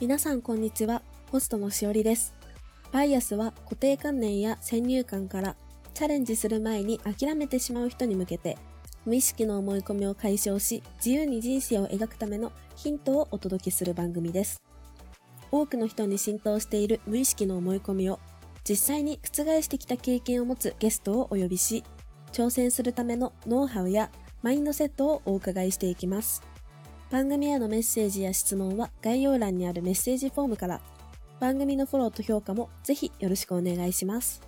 皆さんこんにちは、ホストのしおりです。バイアスは固定観念や先入観からチャレンジする前に諦めてしまう人に向けて無意識の思い込みを解消し自由に人生を描くためのヒントをお届けする番組です。多くの人に浸透している無意識の思い込みを実際に覆してきた経験を持つゲストをお呼びし挑戦するためのノウハウやマインドセットをお伺いしていきます。番組へのメッセージや質問は概要欄にあるメッセージフォームから番組のフォローと評価もぜひよろしくお願いします。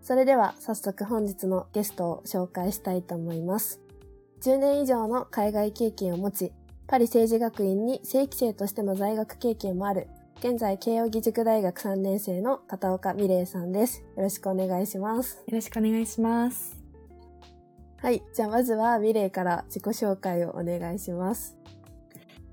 それでは早速本日のゲストを紹介したいと思います。10年以上の海外経験を持ち、パリ政治学院に正規生としての在学経験もある、現在慶應義塾大学3年生の片岡美玲さんです。よろしくお願いします。よろしくお願いします。はい。じゃあまずは美玲から自己紹介をお願いします。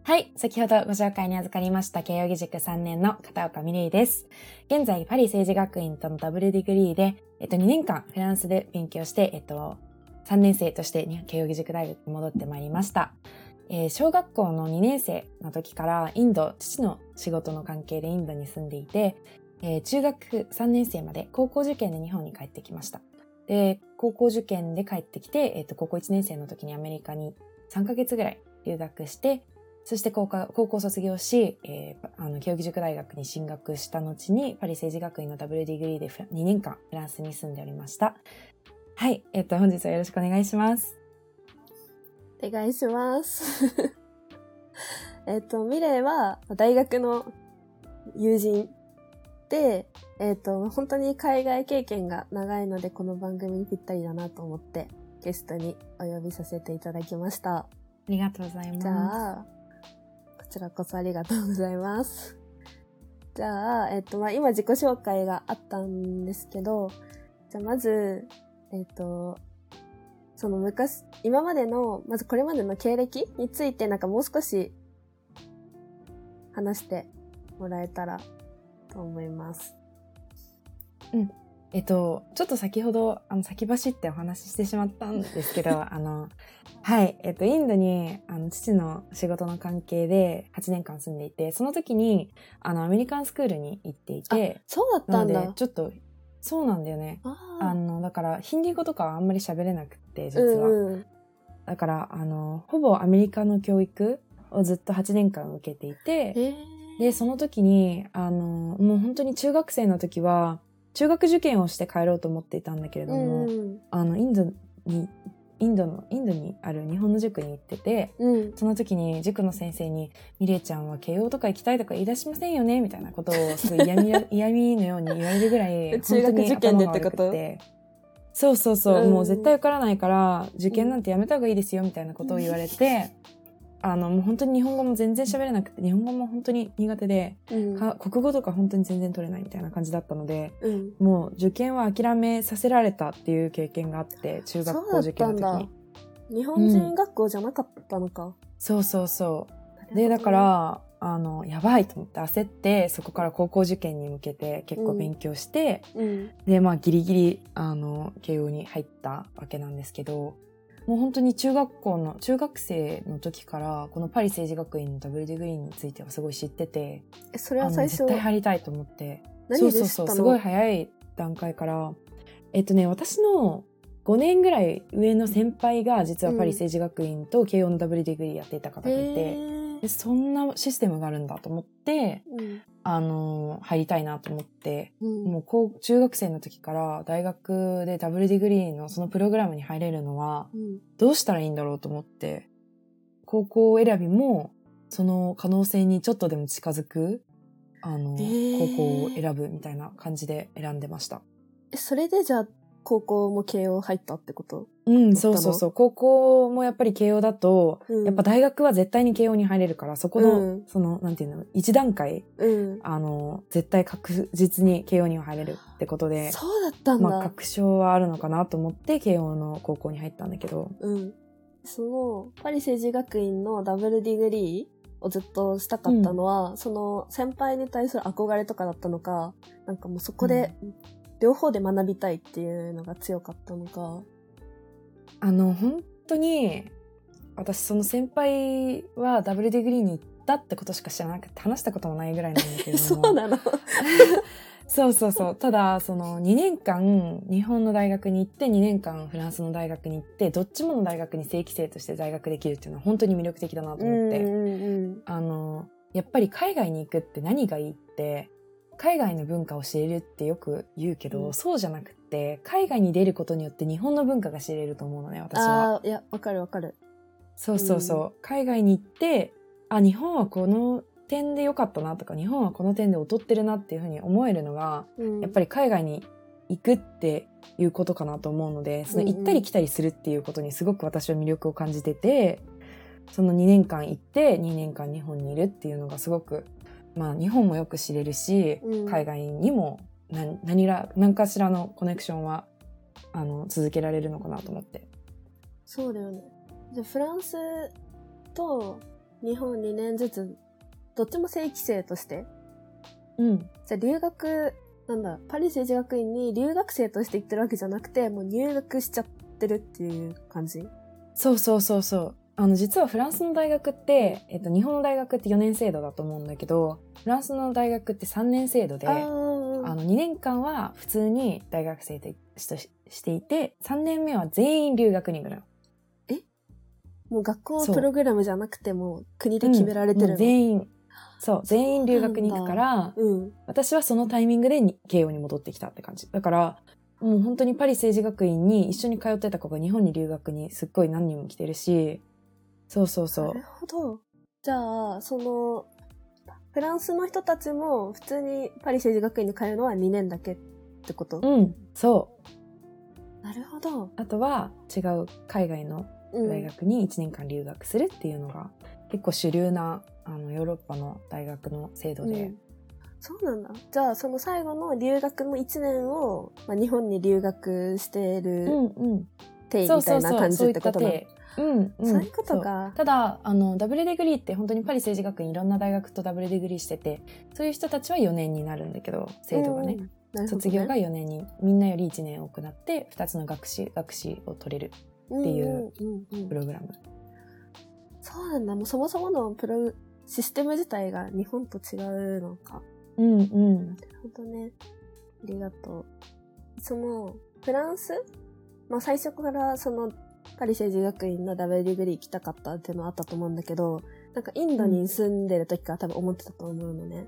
はい。先ほどご紹介に預かりました慶應義塾3年の片岡美玲です。現在、パリ政治学院とのダブルディグリーで、えっと、2年間フランスで勉強して、えっと、3年生として慶應義塾大学に戻ってまいりました。えー小学校の2年生の時からインド、父の仕事の関係でインドに住んでいて、えー中学3年生まで高校受験で日本に帰ってきました。で、高校受験で帰ってきて、えっ、と、高校1年生の時にアメリカに3ヶ月ぐらい留学して、そして高校高校卒業し、えーあの、慶應義塾大学に進学した後に、パリ政治学院のダブルディグリーで2年間フランスに住んでおりました。はい。えっ、と、本日はよろしくお願いします。お願いします。えっと、ミレイは大学の友人で、えっと、本当に海外経験が長いので、この番組にぴったりだなと思って、ゲストにお呼びさせていただきました。ありがとうございます。じゃあ、こちらこそありがとうございます。じゃあ、えっと、まあ、今自己紹介があったんですけど、じゃあまず、えっと、その昔、今までの、まずこれまでの経歴についてなんかもう少し話してもらえたらと思います。えっと、ちょっと先ほど、あの、先走ってお話ししてしまったんですけど、あの、はい、えっと、インドに、あの、父の仕事の関係で8年間住んでいて、その時に、あの、アメリカンスクールに行っていて、そうだったんだ。ちょっと、そうなんだよね。ああの、だから、ヒンディー語とかはあんまり喋れなくって、実うんは。うん。だから、あの、ほぼアメリカの教育をずっと8年間受けていて、えー、で、その時に、あの、もう本当に中学生の時は、中学受験をして帰ろうと思っていたんだけれどうも、んうん。あの、インドに、インドの、インドにある日本の塾に行ってて、うん。その時に塾の先生に、ミレイちゃんは慶応とか行きたいとか言い出しませんよねみたいなことをすごい嫌味や 嫌味のように言われるぐらい、中学受験でってこと？そうそうそう、うんもう絶対受からないから、受験なんてやめた方がいいですよみたいなことを言われて、あの、もう本当に日本語も全然喋れなくて、日本語も本当に苦手で、うん。か国語とか本当に全然取れないみたいな感じだったので、うん。もう受験は諦めさせられたっていう経験があって、中学校受験の時にだ。日本人学校じゃなかったのか。そうそうそう。で、だか、ら、あの、やばいと思って焦って、そこから高校受験に向けて結構勉強して、うん。で、まあギリギリ、あの、慶応に入ったわけなんですけど、もう本当に中学校の、中学生の時から、このパリ政治学院のダブルディグリーについてはすごい知ってて、え、それは最初。絶、対入りたいと思って、そうそうそう、すごい早い段階から、えっとね、私の5年ぐらい上の先輩が実はパリ政治学院と慶応のダブルディグリーやっていた方がいて、へでそんなシステムがあるんだと思って、ーあの入りたいなと思って、うん。もう高中学生の時から大学でダブルディグリーのそのプログラムに入れるのはうん。どうしたらいいんだろうと思って、高校選びもその可能性にちょっとでも近づく、あの、へー高校を選ぶみたいな感じで選んでました。え、それでじゃあ、高校も慶応入ったってこと？うん、そうそうそう。高校もやっぱり慶応だと、うんやっぱ大学は絶対に慶応に入れるから、そこの、うんその、なんていうの、一段階うん。あの、絶対確実に慶応には入れるってことで、そうだったんだ。まあ、確証はあるのかなと思って慶応の高校に入ったんだけど、うん。その、パリ政治学院のダブルディグリーをずっとしたかったのは、その先輩に対する憧れとかだったのか、なんかもうそこで、両方で学びたいっていうのが強かったのか。あの、本当に、私その先輩はダブルディグリーに行ったってことしか知らなくて話したこともないぐらいなんだけれども。そうなの。そうそうそう。ただその2年間日本の大学に行って2年間フランスの大学に行ってどっちもの大学に正規生として在学できるっていうのは本当に魅力的だなと思って、うん。あのやっぱり海外に行くって何がいいって海外の文化を知れるってよく言うけど、うん。そうじゃなくって海外に出ることによって日本の文化が知れると思うのね私は。いやわかるわかる。そうそうそう、海外に行ってあ日本はこの点で良かったなとか日本はこの点で劣ってるなっていうふうに思えるのがやっぱりり海外に行くっていうことかなと思うのでそのうんうん。行ったり来たりするっていうことにすごく私は魅力を感じててその2年間行って2年間日本にいるっていうのがすごくまあ日本もよく知れるし、うん。海外にも何何ら何かしらのコネクションはあの続けられるのかなと思って。そうだよね。じゃあフランスと日本2年ずつどっちも正規生として。うん、じゃあ留学なんだパリ政治学院に留学生として行ってるわけじゃなくてもう入学しちゃってるっていう感じ？そうそうそうそう。あの、実はフランスの大学って、えっと、日本の大学って4年制度だと思うんだけど、フランスの大学って3年制度で、あの、2年間は普通に大学生とししていて、3年目は全員留学に行くのよ。もう学校プログラムじゃなくても国で決められてるうんもの、う全員、そう、全員留学に行くから、うん私はそのタイミングでに慶応に戻ってきたって感じ。だから、もう本当にパリ政治学院に一緒に通ってた子が日本に留学にすっごい何人も来てるし、そうそうそう。なる。ほど。じゃあそのフランスの人たちも普通にパリ政治学院に通うのは2年だけってこと、うん、そう。なるほど、あとは違う海外のうん、大学に1年間留学するっていうのが結構主流なあのヨーロッパの大学の制度で、うん。そうなんだ。じゃあその最後の留学の1年を、まあ、日本に留学してるうんうん。定そうみたいな感じそうそうそういってことなのった体うんうん。そういうことか。ただあのダブルデグリーって本当にパリ政治学院いろんな大学とダブルデグリーしててそういう人たちは4年になるんだけど制度がね、うんね。卒業が4年にみんなより1年多くなって2つの学士学士を取れるっていううんうんうんうん。プログラム、そうなんだ。もうそもそものプロシステム自体が日本と違うのか。うんうん。なるほどね。ありがとう。その、フランス？まあ最初からその、パリ政治学院のダブルディグリー行きたかったっていうのはあったと思うんだけど、なんかインドに住んでる時から多分思ってたと思うのね。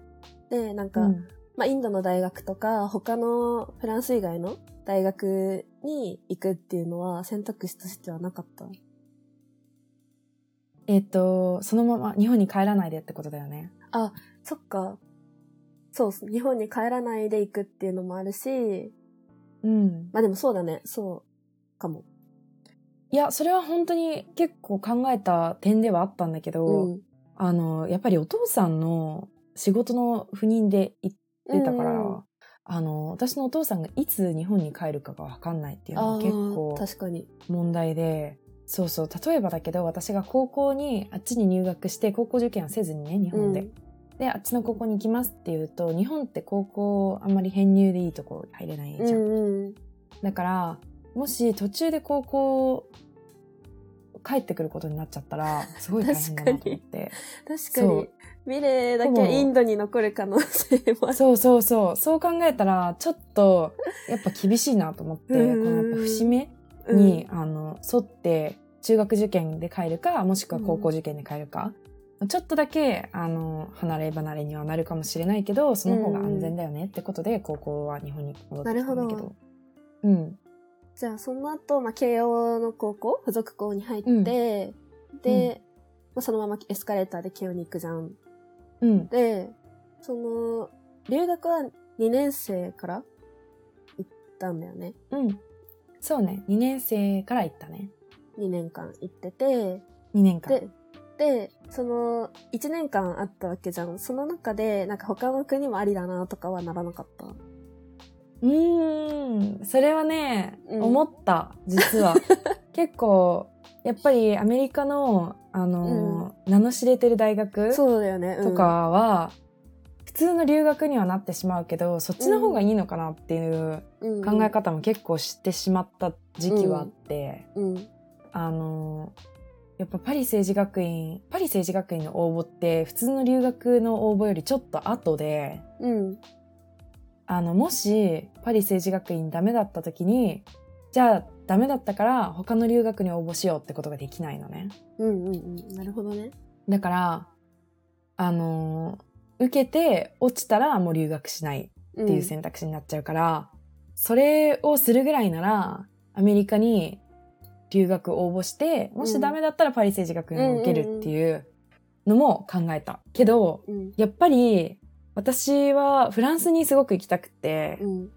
で、なんか、うんまあインドの大学とか、他のフランス以外の大学に行くっていうのは選択肢としてはなかった？えっとそのまま日本に帰らないでってことだよねそっか。そう、日本に帰らないで行くっていうのもあるし、うんまあでもそうだね。そうかも。いや、それは本当に結構考えた点ではあったんだけど、うん。あの、やっぱりお父さんの仕事の赴任で行ってたから、うんあの、私のお父さんがいつ日本に帰るかがわかんないっていうのは結構確かに。問題で、そうそう、例えばだけど私が高校にあっちに入学して高校受験はせずにね、日本で。うんで、あっちの高校に行きますって言うと、日本って高校あんまり編入でいいとこ入れないじゃん。うんうん。だから、もし途中で高校帰ってくることになっちゃったら、すごい大変だなと思って。確かにそう。ミレーだけインドに残る可能性も。そうそうそう。そう考えたら、ちょっと、やっぱ厳しいなと思って、こうんのやっぱ節目に、あの、沿って、中学受験で帰るか、もしくは高校受験で帰るか。ちょっとだけ、あの、離れ離れにはなるかもしれないけど、その方が安全だよねってことで、高校は日本に戻ってきたんだけど。なるほうん。じゃあその後、まあ、慶応の高校、付属校に入って、で、まあ、そのままエスカレーターで慶応に行くじゃん。うん。で、その、留学は2年生から行ったんだよね。うん。そうね。2年生から行ったね。2年間行ってて、2年間。で、で、その、1年間あったわけじゃん。その中で、なんか他の国もありだなとかはならなかった？うーん、それはね、うん思った、実は。結構、やっぱりアメリカの、あの、名の知れてる大学そうだよね。うんと、かは、普通の留学にはなってしまうけど、そっちの方がいいのかなっていううん考え方も結構知ってしまった時期はあって、うん。あの、やっぱパリ政治学院、パリ政治学院の応募って普通の留学の応募よりちょっと後で、うん。あの、もしパリ政治学院ダメだった時に、じゃあダメだったから他の留学に応募しようってことができないのね。うんうんうん。なるほどね。だから、あのー受けて落ちたらもう留学しないっっていう選択肢になっちゃうから、それをするぐらいなら、アメリカに留学応募して、もしダメだったらパリ政治学院を受けるっていうのも考えた。けど、うん。やっぱり私はフランスにすごく行きたくて、うん。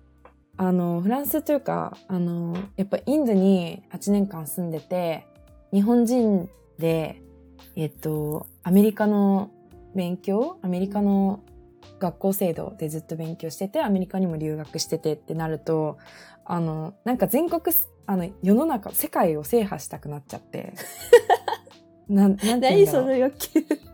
あの、フランスというか、あの、やっぱインドに8年間住んでて、日本人で、えっと、アメリカの勉強アメリカの学校制度でずっと勉強してて、アメリカにも留学しててってなると、あの、なんか全国す、あの、世の中、世界を制覇したくなっちゃって。なん、なんて何そ。の欲求？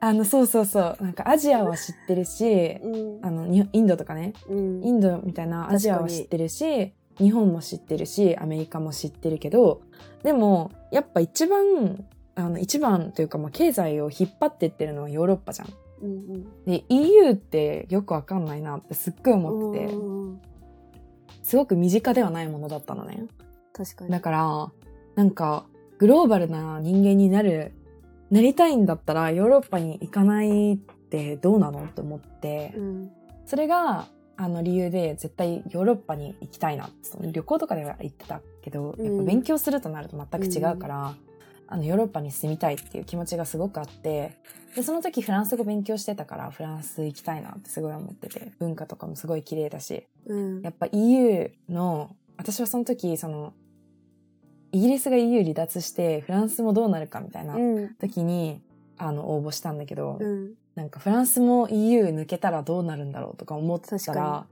あの、そうそうそう。なんかアジアは知ってるし、うん。あの、にインドとかね、うん。インドみたいなアジアは知ってるし、日本も知ってるし、アメリカも知ってるけど、でも、やっぱ一番、あの、一番というか、まあ、経済を引っ張ってってるのはヨーロッパじゃん。うんうん。で、EU ってよくわかんないなってすっごい思ってて、すごく身近ではないものだったのね。確かに。だから、なんか、グローバルな人間になる、なりたいんだったらヨーロッパに行かないってどうなの？と思って、うん。それが、あの理由で絶対ヨーロッパに行きたいな。その旅行とかでは行ってたけど、うんやっぱ勉強するとなると全く違うから、あのヨーロッパに住みたいっていう気持ちがすごくあって、で、その時フランス語勉強してたからフランス行きたいなってすごい思ってて、文化とかもすごい綺麗だし、うんや。っぱ EU の、私はその時、その、イギリスが EU 離脱してフランスもどうなるかみたいなうん。時に、あの、応募したんだけど、うん。なんかフランスも EU 抜けたらどうなるんだろうとか思ってたら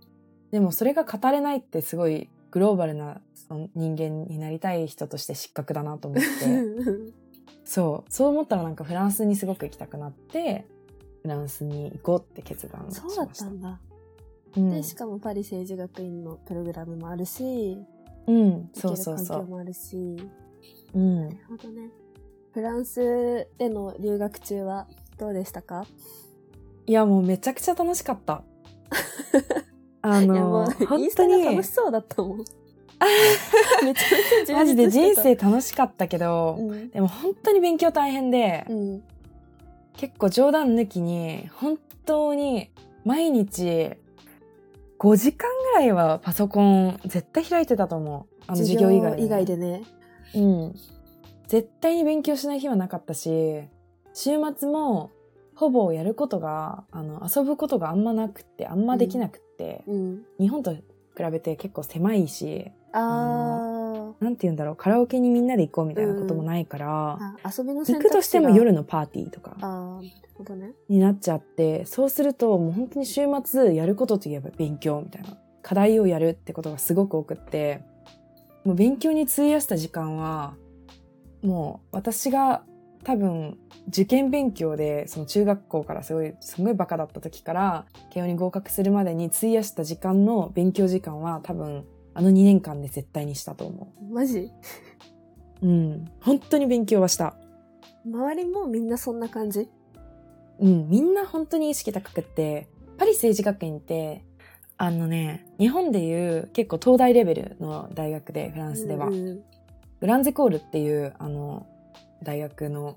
でもそれが語れないってすごいグローバルなその人間になりたい人として失格だなと思って そうそう思ったらなんかフランスにすごく行きたくなってフランスに行こうって決断しましたそうだったんだ。うんで、しかもパリ政治学院のプログラムもあるし、うん、そうそうそう環境もあるし。うんなるほどね。フランスでの留学中はどうでしたか？いやもうめちゃくちゃ楽しかった あの本当に楽しそうだったもん。めちゃめちゃマジで人生楽しかったけど、うん。でも本当に勉強大変で、うん。結構冗談抜きに、本当に毎日5時間ぐらいはパソコン絶対開いてたと思う。あの授業以外で、以外でね。うん。絶対に勉強しない日はなかったし、週末もほぼやることが、あの、遊ぶことがあんまなくって、あんまできなくって、うん。日本と比べて結構狭いし、あなんて言うんだろう、カラオケにみんなで行こうみたいなこともないから。遊びの選行くとしても夜のパーティーとか。ああ、なるほどね。になっちゃって、そうするともう本当に週末やることといえば勉強みたいな。課題をやるってことがすごく多くって、もう勉強に費やした時間は、もう私が多分受験勉強でその中学校からすごい、すごいバカだった時から慶応に合格するまでに費やした時間の勉強時間は多分あの2年間で絶対にしたと思マジ？う。うん。本当に勉強はした。周りもみんなそんな感じ？うん、みんな本当に意識高くって、パリ政治学院って、あのね、日本でいう結構東大レベルの大学で、フランスでは、グランゼコールっていう、あの、大学の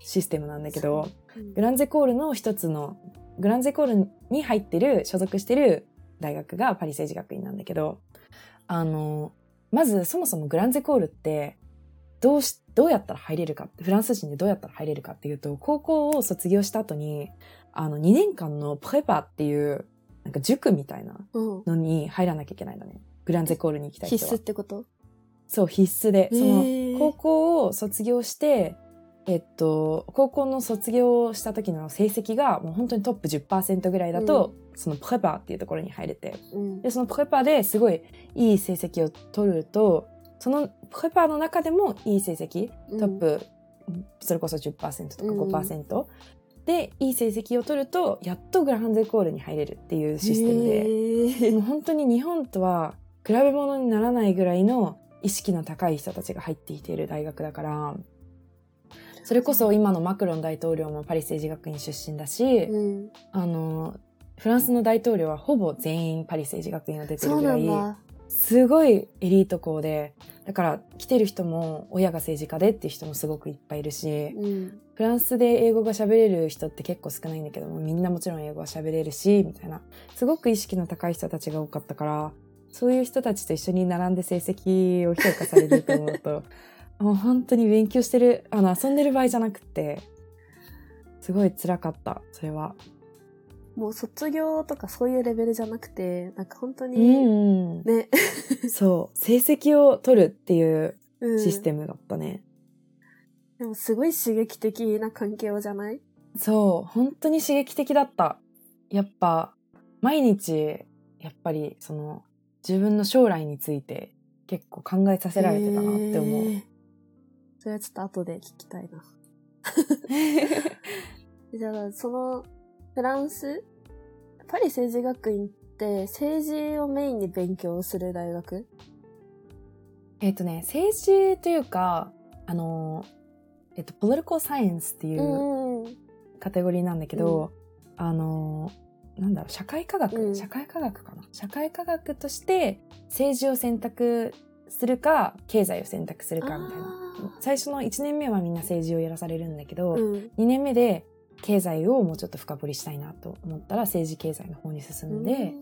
シシステムなんだけど、うん。グランゼコールの一つの、グランゼコールに入ってる、所属してる大学がパリ政治学院なんだけど、あの、まずそもそもグランゼコールって、どうし、どうやったら入れるかフランス人でどうやったら入れるかっていうと、高校を卒業した後に、あの、2年間のプレパっていう、なんか塾みたいなうん。のに入らなきゃいけないのね。グランゼコールに行きたい人は。必須ってこと？そう、必須で。その、高校を卒業して、えっと、高校の卒業した時の成績がもう本当にトップ10%ぐらいだと、そのプレパーっていうところに入れて。うん。で、そのプレパーですごいいい成績を取ると、そのプレパーの中でもいい成績、トップ、それこそ10%とか5%、で、いい成績を取ると、やっとグランゼコールに入れるっていうシステムで、でもう本当に日本とは比べ物にならないぐらいの意識の高い人たちが入ってきている大学だから、それこそ今のマクロン大統領もパリ政治学院出身だし、うん。あの、フランスの大統領はほぼ全員パリ政治学院を出てるぐらい。すごいエリート校で、だから来てる人も親が政治家でっていう人もすごくいっぱいいるし、うん。フランスで英語が喋れる人って結構少ないんだけども、みんなもちろん英語は喋れるし、みたいな、すごく意識の高い人たちが多かったから、そういう人たちと一緒に並んで成績を評価されると思うと、もう本当に勉強してる、あの、遊んでる場合じゃなくって、すごい辛かった、それは。もう卒業とかそういうレベルじゃなくて、なんか本当うに、ん、うん。ね、そう、成績を取るっていううんシステムだったね。でもすごい刺激的な環境じゃない？そう、本当に刺激的だった。やっぱ、毎日、やっぱり、その、自分の将来について結構考えさせられてたなって思う。へーそれはちょっと後で聞きたいな。じゃあ、その、フランス？パリ政治学院って政治をメインに勉強する大学？えっとね、政治というか、あの、えっと、political science っていううん。カテゴリーなんだけど、あの、なんだろう、社会科学、うん社会科学かな？社会科学として政治を選択するか、経済を選択するかみたいな。あ最初の1年目はみんな政治をやらされるんだけど、ーうん。2年目で経済をもうちょっと深掘りしたいなと思ったら政治経済の方に進んで、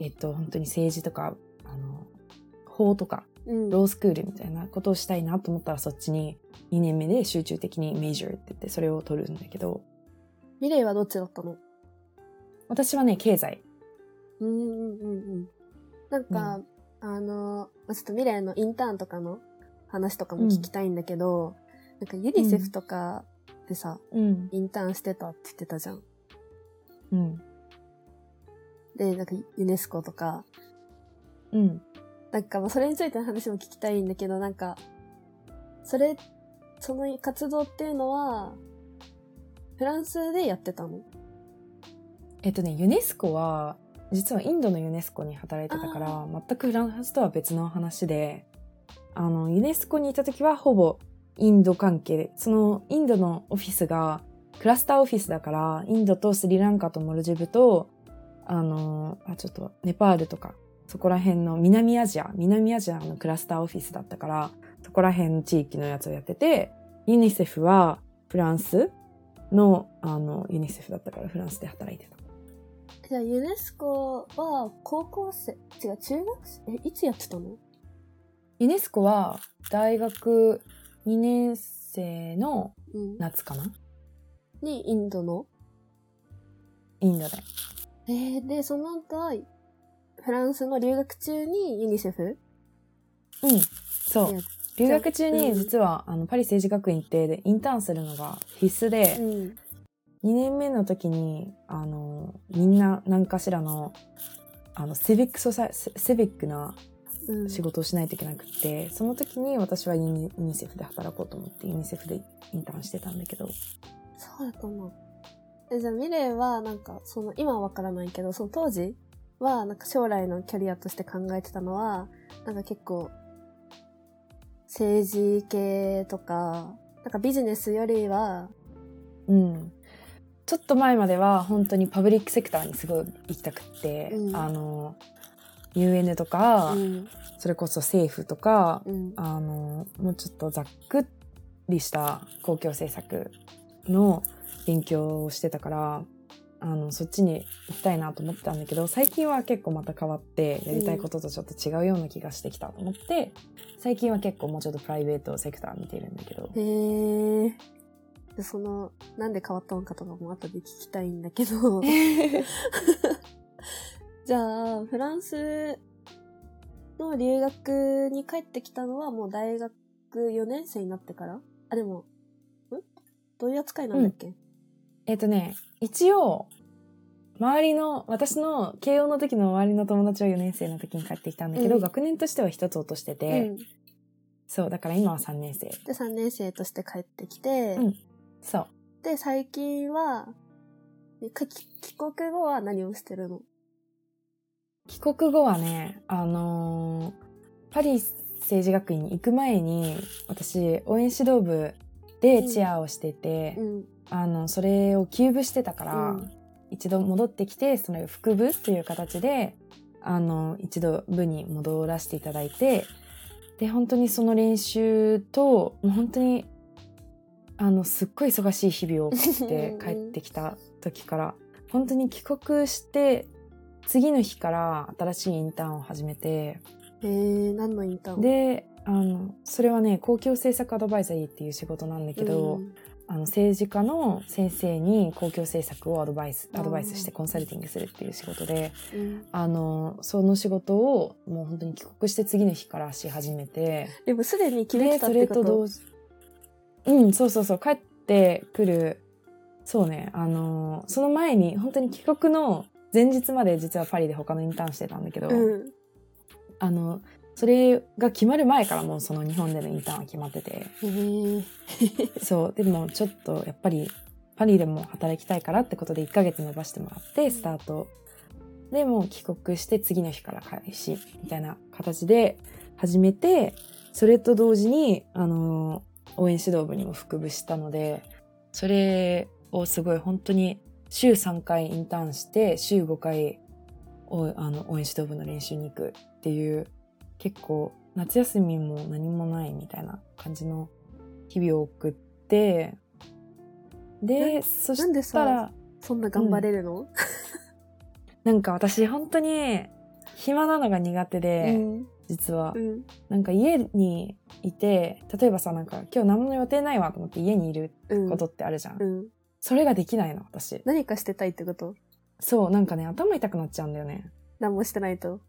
えっと、本当に政治とか、あの、法とか、うん、ロースクールみたいなことをしたいなと思ったらそっちに2年目で集中的にメジャーって言ってそれを取るんだけど、ミレイはどっちだったの？私はね、経済。うんうんうんうん。なんか、あの、まあちょっとミレイのインターンとかの話とかも聞きたいんだけど、なんかユニセフとかでさ、うん。インターンしてたって言ってたじゃん。うん。で、なんかユネスコとか、うん。なんかまあそれについての話も聞きたいんだけど、なんか、それ、その活動っていうのは、フランスでやってたの？えっとね、ユネスコは、実はインドのユネスコに働いてたから、全くフランスとは別の話で、あの、ユネスコにいた時はほぼインド関係で、そのインドのオフィスがクラスターオフィスだから、インドとスリランカとモルジブと、あの、あ、ちょっとネパールとか、そこら辺の南アジア、南アジアのクラスターオフィスだったから、そこら辺の地域のやつをやってて、ユニセフはフランスの、あの、ユニセフだったからフランスで働いてた。じゃあユネスコは高校生、違う、中学生？え、いつやってたの？ユネスコは大学2年生のうん。夏かな？にインドの？インドで。えー、で、その後は、フランスの留学中にユニセフ？うん。そう。留学中にうん実は、あの、パリ政治学院ってでインターンするのが必須で、ん。2年目の時に、あの、みんな何かしらの、あの、セビックソサイ、セセビックなうん。仕事をしないといけなくって、その時に私はユニユニセフで働こうと思って、ユニセフでインターンしてたんだけど、そうだと思う。え、じゃあミレイは、なんか、その、今はわからないけど、その当時は、なんか将来のキャリアとして考えてたのは、なんか結構、政治系とか、なんかビジネスよりは、うん。ちょっと前までは本当にパブリックセクターにすごい行きたくって、うんあの、UN とか、うん、それこそ政府とか、うん、あの、もうちょっとざっくりした公共政策の勉強をしてたから、あの、そっちに行きたいなと思ってたんだけど、最近は結構また変わって、やりたいこととちょっと違うような気がしてきたと思って、最近は結構もうちょっとプライベートセクター見てるんだけど。へえ。でその、なんで変わったのかとかも後で聞きたいんだけど、じゃあ、フランスの留学に帰ってきたのはもう大学4年生になってから？あ、でも、ん？どういう扱いなんだっけ、えっとね、一応、周りの、私の慶応の時の周りの友達は4年生の時に帰ってきたんだけど、うん。学年としては一つ落としてて、うん。そう、だから今は3年生。で、3年生として帰ってきて、うん。そう。で、最近は、帰国後は何をしてるの？帰国後はね、あのーパリ政治学院に行く前に、私、応援指導部でチアをしてて、うん。あのそれを休部してたから、うん一度戻ってきてその副部っていう形であの一度部に戻らせていただいてで本当にその練習ともう本当にあのすっごい忙しい日々を送って帰ってきた時から本当に帰国して次の日から新しいインターンを始めてえー、何のインターンであのそれはね公共政策アドバイザリーっていう仕事なんだけど、うん。あの政治家の先生に公共政策をアドバイスアドバイスしてコンサルティングするっていう仕事でうん。あのその仕事をもう本当に帰国して次の日からし始めてでもすでに決めてたってこと？とうんそうそうそう帰ってくる。そうねあのその前に本当に帰国の前日まで実はパリで他のインターンしてたんだけど、うん。あのそれが決まる前からもうその日本でのインターンは決まってて。へー。そう。でもちょっとやっぱりパリでも働きたいからってことで1ヶ月延ばしてもらってスタート。でもう帰国して次の日から開始みたいな形で始めてそれと同時にあの応援指導部にも副部したのでそれをすごい本当に週3回インターンして週5回おあの応援指導部の練習に行くっていう結構夏休みも何もないみたいな感じの日々を送ってでそしたらそんな頑張れるの、なんか私本当に暇なのが苦手で、うん。実は。うん。なんか家にいて例えばさなんか今日何も予定ないわと思って家にいるうん。ことってあるじゃん、うん、それができないの私。何かしてたいってこと？そうなんかね頭痛くなっちゃうんだよね。何もしてないと？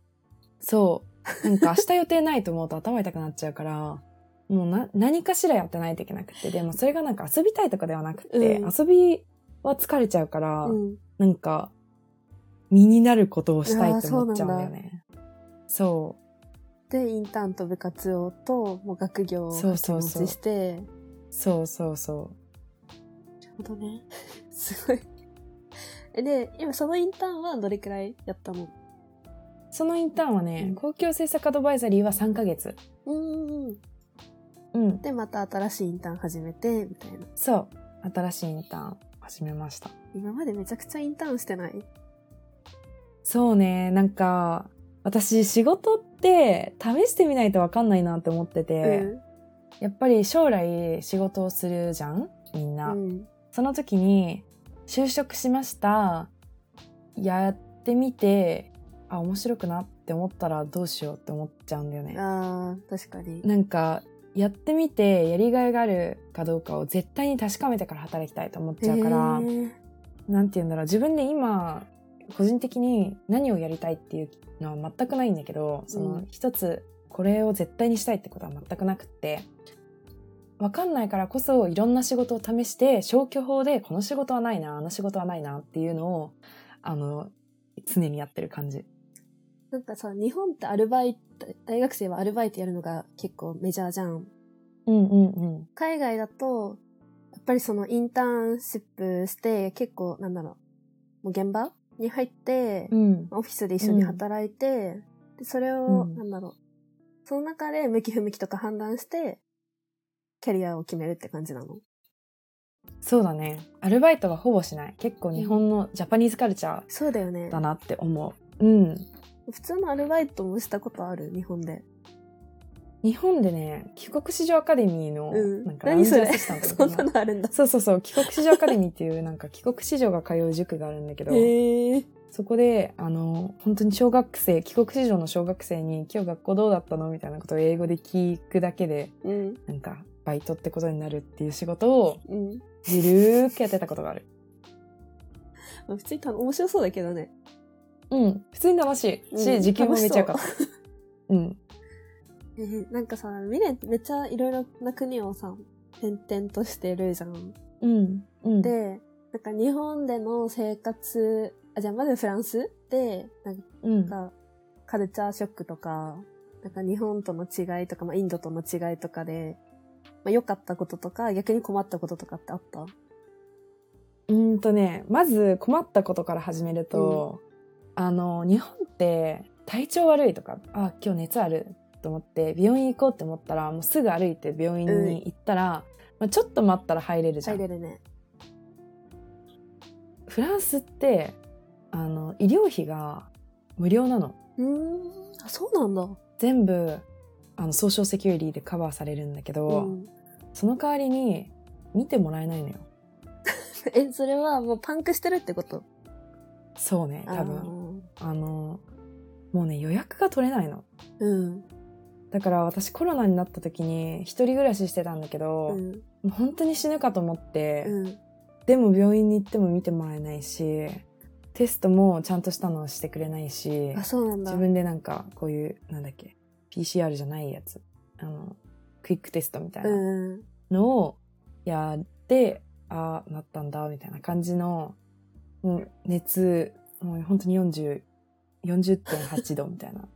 そう。なんか明日予定ないと思うと 頭痛くなっちゃうからもうな何かしらやってないといけなくて。でもそれがなんか遊びたいとかではなくて、うん。遊びは疲れちゃうから、うん。なんか身になることをしたいって思っちゃうんだよね。そうでインターンと部活をともう学業をそう掛けそうそう。持ちして。そうそうそう。なるほどね。すごい。えで今そのインターンはどれくらいやったの？そのインターンはね、うん。公共政策アドバイザリーは3ヶ月。うんうんうん。うん。でまた新しいインターン始めてみたいな。そう。新しいインターン始めました。今までめちゃくちゃインターンしてない？そうね、なんか、私仕事って試してみないとわかんないなって思ってて、やっぱり将来仕事をするじゃん？みんな。うんその時に、就職しました。やってみて、あ、面白くなって思ったらどうしようって思っちゃうんだよね。あー確かになんかやってみてやりがいがあるかどうかを絶対に確かめてから働きたいと思っちゃうから、へーなんて言うんだろう自分で今個人的に何をやりたいっていうのは全くないんだけどその一つこれを絶対にしたいってことは全くなくって分かんないからこそいろんな仕事を試して消去法でこの仕事はないなあの仕事はないなっていうのをあの常にやってる感じ。なんかさ日本ってアルバイト大学生はアルバイトやるのが結構メジャーじゃんうんうんうん。海外だとやっぱりそのインターンシップして結構なんだろうもう現場に入って、うん。オフィスで一緒に働いて、でそれを、うんなんだろうその中で向き不向きとか判断してキャリアを決めるって感じなの？そうだね。アルバイトはほぼしない。結構日本のジャパニーズカルチャそうだよね。ーだなって思う。うん。普通のアルバイトもしたことある？日本で。日本でね、帰国子女アカデミーの、うん。なんかラウンジ何それアシスタントそんな。のあるんだ。そうそうそう、帰国子女アカデミーっていうなんか帰国子女が通う塾があるんだけど、そこで、あの、本当に小学生、帰国子女の小学生に今日学校どうだったの？みたいなことを英語で聞くだけで、うん。なんかバイトってことになるっていう仕事をうんゆるーくやってたことがある。まあ普通にた面白そうだけどねうん、普通に楽しいし、うん時給もめっちゃ良かった。うん。えーなんかさミレンってめっちゃいろいろな国をさ転々としてるじゃんうん。うん。でなんか日本での生活あじゃあまずフランスでなんうん。かカルチャーショックとかなんか日本との違いとか、まあ、インドとの違いとかで、まあ、良かったこととか逆に困ったこととかってあった？うーんとね、まず困ったことから始めると、あの、日本って体調悪いとか、あ、今日熱あると思って病院行こうって思ったら、もうすぐ歩いて病院に行ったら、まあ、ちょっと待ったら入れるじゃん。入れるね。フランスって、あの、医療費が無料なの。うーん。あ、そうなんだ。全部、あの、ソーシャルセキュリティでカバーされるんだけど、うん、その代わりに見てもらえないのよ。え、それはもうパンクしてるってこと？そうね、多分。あの、もうね、予約が取れないの。うん。だから私コロナになった時に一人暮らししてたんだけど、うん。もう本当に死ぬかと思って、うん。でも病院に行っても見てもらえないし、テストもちゃんとしたのをしてくれないし。自分でなんかこういう、なんだっけ、PCR じゃないやつ、あの、クイックテストみたいなうん。のをやって、ああ、なったんだ、みたいな感じの、もう熱、もう本当に40、40.8度みたいな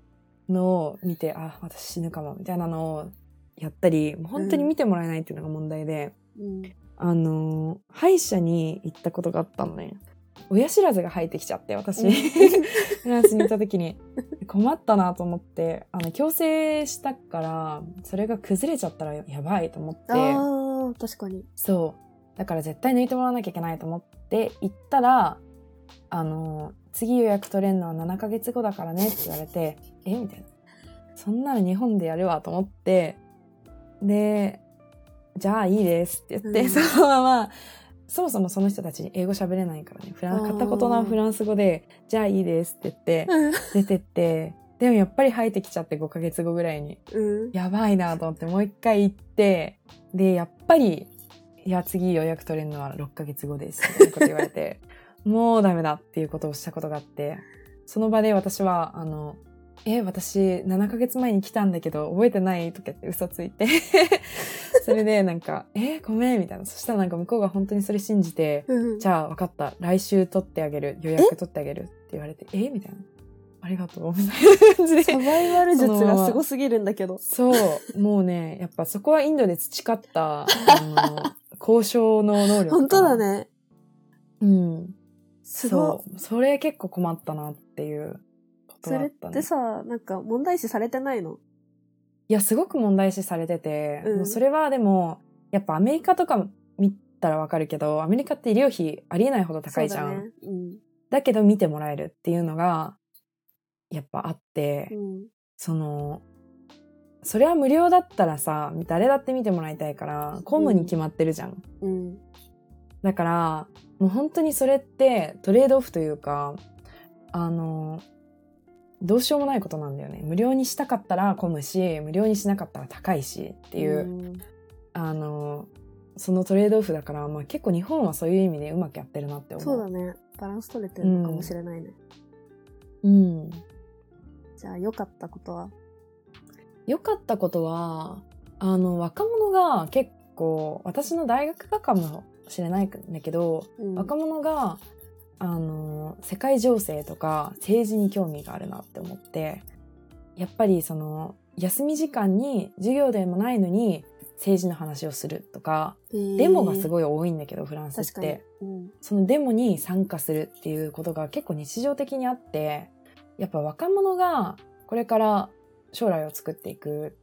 のを見て、あ、私死ぬかも、みたいなのをやったり、もう本当に見てもらえないっていうのが問題で、うん。あのー歯医者に行ったことがあったのね。親知らずが生えてきちゃって、私。うんフランスに行った時に。困ったなと思って、あの、矯正したから、それが崩れちゃったらやばいと思って、ああ、確かに。そう。だから絶対抜いてもらわなきゃいけないと思って行ったら、あのー次予約取れるのは7ヶ月後だからねって言われて、えみたいな。そんなの日本でやるわと思って、で、じゃあいいですって言って、うんそのまま、そもそもその人たち英語喋れないからね、フランあー片言のフランス語で、じゃあいいですって言って、うん。出てって、でもやっぱり生えてきちゃって5ヶ月後ぐらいに。うん。やばいなと思ってもう一回行って、で、やっぱり、いや、次予約取れるのは6ヶ月後です。みたいなこと言われて、もうダメだっていうことをしたことがあって、その場で私は、あの、え、私7ヶ月前に来たんだけど覚えてないとか言って嘘ついて、それでなんか、え、ごめんみたいな。そしたらなんか向こうが本当にそれ信じて、うん。じゃあ分かった。来週取ってあげる。予約取ってあげるって言われて、えみたいな。ありがとう。みたいな感じで。サバイバル術がすごすぎるんだけど。そう。もうね、やっぱそこはインドで培った、あの、交渉の能力。本当だ。ね。うん。すごそう。それ結構困ったなっていうことそれっはあったね。てさ、なんか問題視されてないの？いや、すごく問題視されてて、うんもうそれはでも、やっぱアメリカとか見たらわかるけど、アメリカって医療費ありえないほど高いじゃん。だね。うん。けど見てもらえるっていうのが、やっぱあって、うん。その、それは無料だったらさ、誰だって見てもらいたいから、公務に決まってるじゃん。うん。だから、もう本当にそれってトレードオフというか、あの、どうしようもないことなんだよね。無料にしたかったら混むし、無料にしなかったら高いしっていう、んあの、そのトレードオフだから、まあ結構日本はそういう意味でうまくやってるなって思う。そうだね。バランス取れてるのかもしれないね。うん。じゃあ、良かったことは？良かったことは、あの、若者が結構、私の大学がかもしれないんだけど、うん若者が、あの、世界情勢とか政治に興味があるなって思って、やっぱりその、休み時間に授業でもないのに政治の話をするとか、デモがすい。ごい多いんだけど、フランスって。。うん。そのデモに参加するっていうことが結構日常的にあって、やっぱ若者がこれから将来を作っていく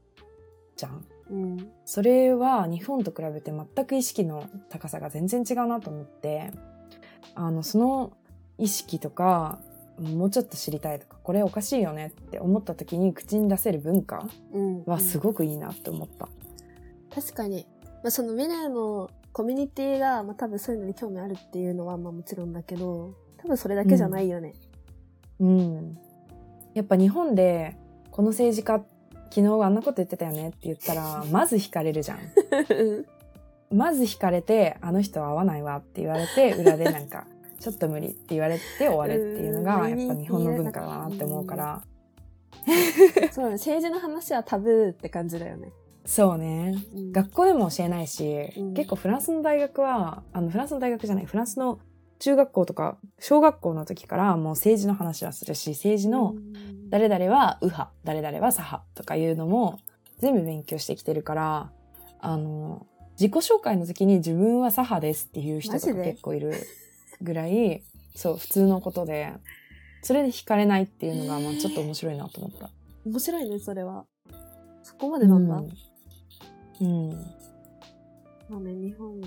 じゃん。うん。それは日本と比べて全く意識の高さが全然違うなと思って、あの、その意識とか、もうちょっと知りたいとか、これおかしいよねって思った時に口に出せる文化うん。はすごくいいなって思った。確かに。まあ、その未来のコミュニティが、まあ、多分そういうのに興味あるっていうのは、まあもちろんだけど、多分それだけじゃないよね。うん。やっぱ日本で、この政治家、昨日あんなこと言ってたよねって言ったら、まず惹かれるじゃん。まず惹かれて、あの人は合わないわって言われて、裏でなんか、ちょっと無理って言われて終わるっていうのが、うんやっぱ日本の文化だなって思うから、そうだね。政治の話はタブーって感じだよね。そうね。うん学校でも教えないし、うん結構フランスの大学は、あの、フランスの大学じゃない、フランスの中学校とか、小学校の時からもう政治の話はするし、政治のうん誰々は右派、誰々は左派とかいうのも全部勉強してきてるから、あの、自己紹介の時に自分は左派ですっていう人とかマジで？結構いるぐらい、そう、普通のことで、それで惹かれないっていうのが、まあちょっと面白いなと思った。面白いね、それは。そこまでなんだ？うん。うんまあね、日本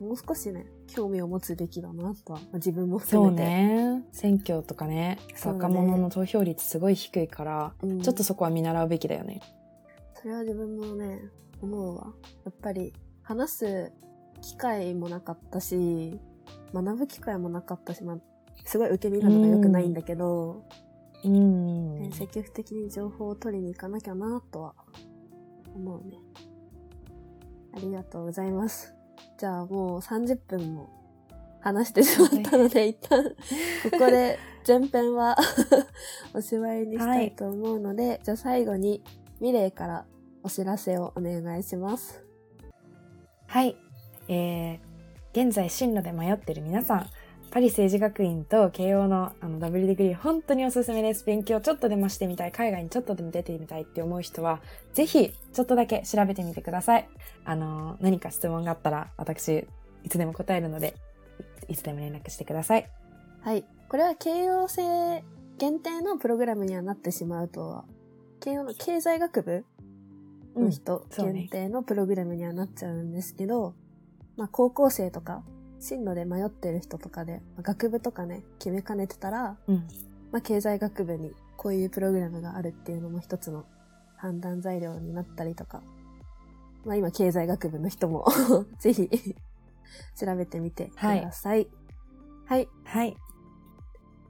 もう少しね、興味を持つべきだなとは、まあ、自分もそう含めて。ね。選挙とかね、そうね若者の投票率すごい低いから、うんちょっとそこは見習うべきだよね。それは自分もね、思うわ。やっぱり、話す機会もなかったし、学ぶ機会もなかったし、まあ、すごい受け身なのが良くないんだけど、うん。ね積極的に情報を取りに行かなきゃなとは思うね。ありがとうございます。じゃあもう30分も話してしまったので、一旦ここで前編は おしまいにしたいと思うので、じゃあ最後にミレイからお知らせをお願いします。はい。えー、現在進路で迷ってる皆さん、パリ政治学院と慶応のあのダブルディグリー本当におすすめです。勉強ちょっとでもしてみたい、海外にちょっとでも出てみたいって思う人は、ぜひちょっとだけ調べてみてください。あの、何か質問があったら私、いつでも答えるので、いつでも連絡してください。はい。これは慶応生限定のプログラムにはなってしまうとは、慶応の経済学部の人限定のプログラムにはなっちゃうんですけど、まあ高校生とか、進路で迷ってる人とかで、まあ学部とかね、決めかねてたら、うん。まあ経済学部にこういうプログラムがあるっていうのも一つの判断材料になったりとか、まあ今経済学部の人も ぜひ 調べてみてください。はいはい。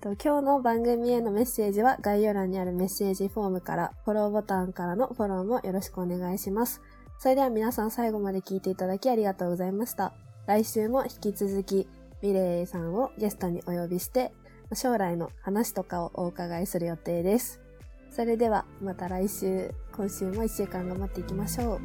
と今日の番組へのメッセージは概要欄にあるメッセージフォームからフォローボタンからのフォローもよろしくお願いします。それでは皆さん最後まで聞いていただきありがとうございました。来週も引き続きミレイさんをゲストにお呼びして将来の話とかをお伺いする予定です。それではまた来週、今週も一週間頑張っていきましょう。